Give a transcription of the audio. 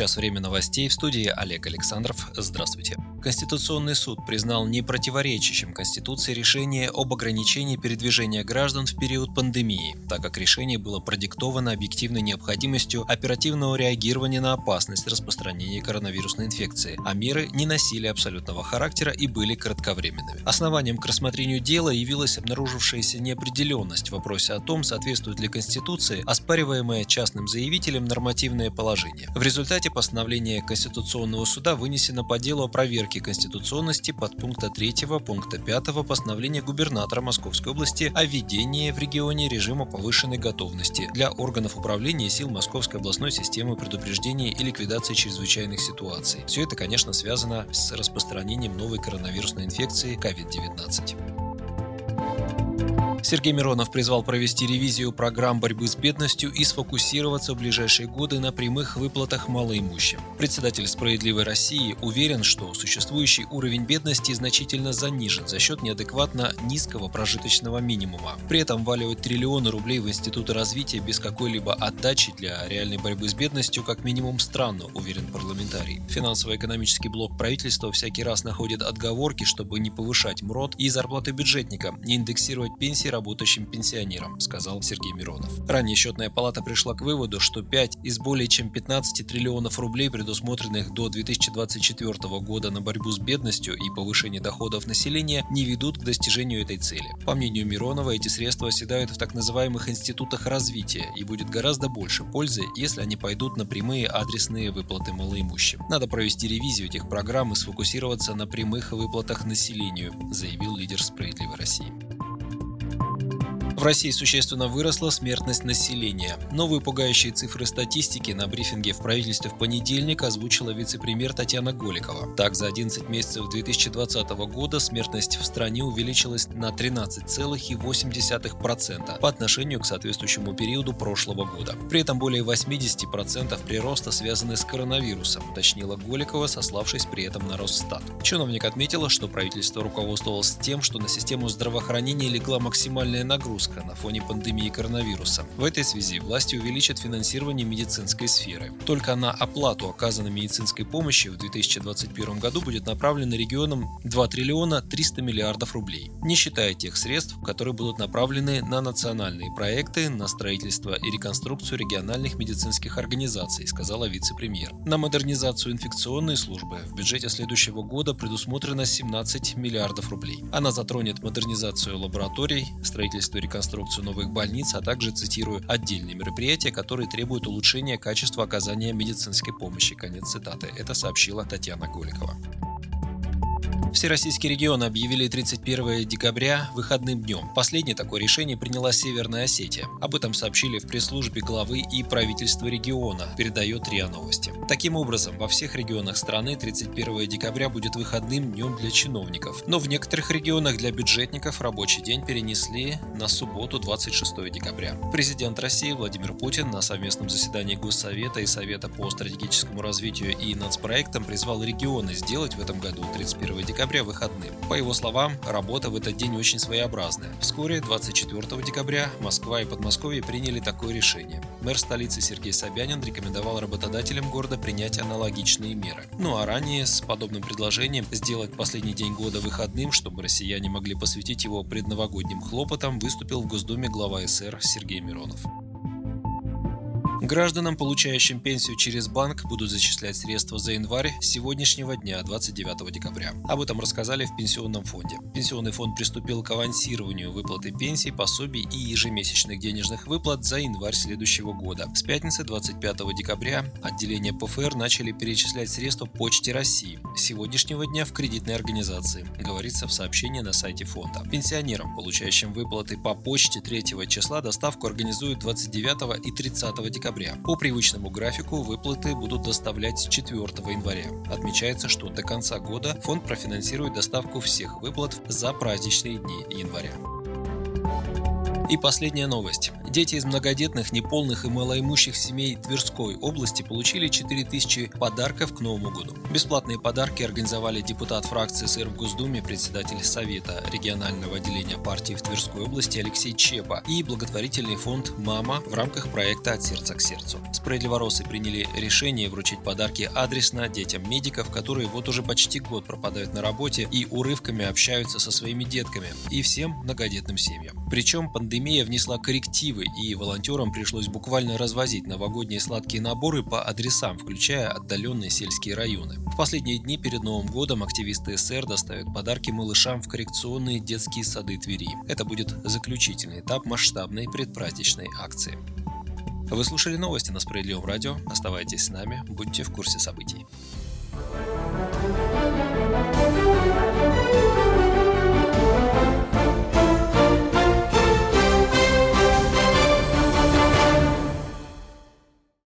Сейчас время новостей в студии Олег Александров. Здравствуйте. Конституционный суд признал непротиворечащим Конституции решение об ограничении передвижения граждан в период пандемии, так как решение было продиктовано объективной необходимостью оперативного реагирования на опасность распространения коронавирусной инфекции, а меры не носили абсолютного характера и были кратковременными. Основанием к рассмотрению дела явилась обнаружившаяся неопределенность в вопросе о том, соответствует ли Конституции оспариваемое частным заявителем нормативное положение. В результате постановление Конституционного суда вынесено по делу о проверке проверки конституционности подпункта 3 пункта 5 постановления губернатора Московской области о введении в регионе режима повышенной готовности для органов управления сил Московской областной системы предупреждения и ликвидации чрезвычайных ситуаций. Все это, конечно, связано с распространением новой коронавирусной инфекции COVID-19. Сергей Миронов призвал провести ревизию программ борьбы с бедностью и сфокусироваться в ближайшие годы на прямых выплатах малоимущим. Председатель «Справедливой России» уверен, что существующий уровень бедности значительно занижен за счет неадекватно низкого прожиточного минимума. При этом валивать триллионы рублей в институты развития без какой-либо отдачи для реальной борьбы с бедностью как минимум странно, уверен парламентарий. Финансово-экономический блок правительства всякий раз находит отговорки, чтобы не повышать МРОД и зарплаты бюджетника, не индексировать пенсии работающим пенсионерам, сказал Сергей Миронов. Ранее счетная палата пришла к выводу, что 5 из более чем 15 триллионов рублей, предусмотренных до 2024 года на борьбу с бедностью и повышение доходов населения, не ведут к достижению этой цели. По мнению Миронова, эти средства оседают в так называемых институтах развития и будет гораздо больше пользы, если они пойдут на прямые адресные выплаты малоимущим. Надо провести ревизию этих программ и сфокусироваться на прямых выплатах населению, заявил лидер «Справедливой России». В России существенно выросла смертность населения. Новые пугающие цифры статистики на брифинге в правительстве в понедельник озвучила вице-премьер Татьяна Голикова. Так, за 11 месяцев 2020 года смертность в стране увеличилась на 13,8% по отношению к соответствующему периоду прошлого года. При этом более 80% прироста связаны с коронавирусом, уточнила Голикова, сославшись при этом на Росстат. Чиновник отметила, что правительство руководствовалось тем, что на систему здравоохранения легла максимальная нагрузка риска на фоне пандемии коронавируса. В этой связи власти увеличат финансирование медицинской сферы. Только на оплату оказанной медицинской помощи в 2021 году будет направлено регионам 2 триллиона 300 миллиардов рублей, не считая тех средств, которые будут направлены на национальные проекты, на строительство и реконструкцию региональных медицинских организаций, сказала вице-премьер. На модернизацию инфекционной службы в бюджете следующего года предусмотрено 17 миллиардов рублей. Она затронет модернизацию лабораторий, строительство и реконструкцию реконструкцию новых больниц, а также, цитирую, отдельные мероприятия, которые требуют улучшения качества оказания медицинской помощи. Конец цитаты. Это сообщила Татьяна Голикова. Всероссийские регионы объявили 31 декабря выходным днем. Последнее такое решение приняла Северная Осетия. Об этом сообщили в пресс-службе главы и правительства региона, передает РИА Новости. Таким образом, во всех регионах страны 31 декабря будет выходным днем для чиновников. Но в некоторых регионах для бюджетников рабочий день перенесли на субботу 26 декабря. Президент России Владимир Путин на совместном заседании Госсовета и Совета по стратегическому развитию и нацпроектам призвал регионы сделать в этом году 31 декабря декабря выходным. По его словам, работа в этот день очень своеобразная. Вскоре, 24 декабря, Москва и Подмосковье приняли такое решение. Мэр столицы Сергей Собянин рекомендовал работодателям города принять аналогичные меры. Ну а ранее с подобным предложением сделать последний день года выходным, чтобы россияне могли посвятить его предновогодним хлопотам, выступил в Госдуме глава СР Сергей Миронов. Гражданам, получающим пенсию через банк, будут зачислять средства за январь сегодняшнего дня, 29 декабря. Об этом рассказали в Пенсионном фонде. Пенсионный фонд приступил к авансированию выплаты пенсий, пособий и ежемесячных денежных выплат за январь следующего года. С пятницы 25 декабря отделения ПФР начали перечислять средства Почте России. Сегодняшнего дня в кредитной организации, говорится в сообщении на сайте фонда. Пенсионерам, получающим выплаты по почте 3 числа, доставку организуют 29 и 30 декабря декабря. По привычному графику выплаты будут доставлять 4 января. Отмечается, что до конца года фонд профинансирует доставку всех выплат за праздничные дни января. И последняя новость. Дети из многодетных, неполных и малоимущих семей Тверской области получили 4000 подарков к Новому году. Бесплатные подарки организовали депутат фракции СР в Госдуме, председатель Совета регионального отделения партии в Тверской области Алексей Чепа и благотворительный фонд «Мама» в рамках проекта «От сердца к сердцу». Справедливоросы приняли решение вручить подарки адресно детям медиков, которые вот уже почти год пропадают на работе и урывками общаются со своими детками, и всем многодетным семьям. Причем пандемия внесла коррективы, и волонтерам пришлось буквально развозить новогодние сладкие наборы по адресам, включая отдаленные сельские районы. В последние дни перед Новым годом активисты СР доставят подарки малышам в коррекционные детские сады Твери. Это будет заключительный этап масштабной предпраздничной акции. Вы слушали новости на Справедливом радио. Оставайтесь с нами, будьте в курсе событий.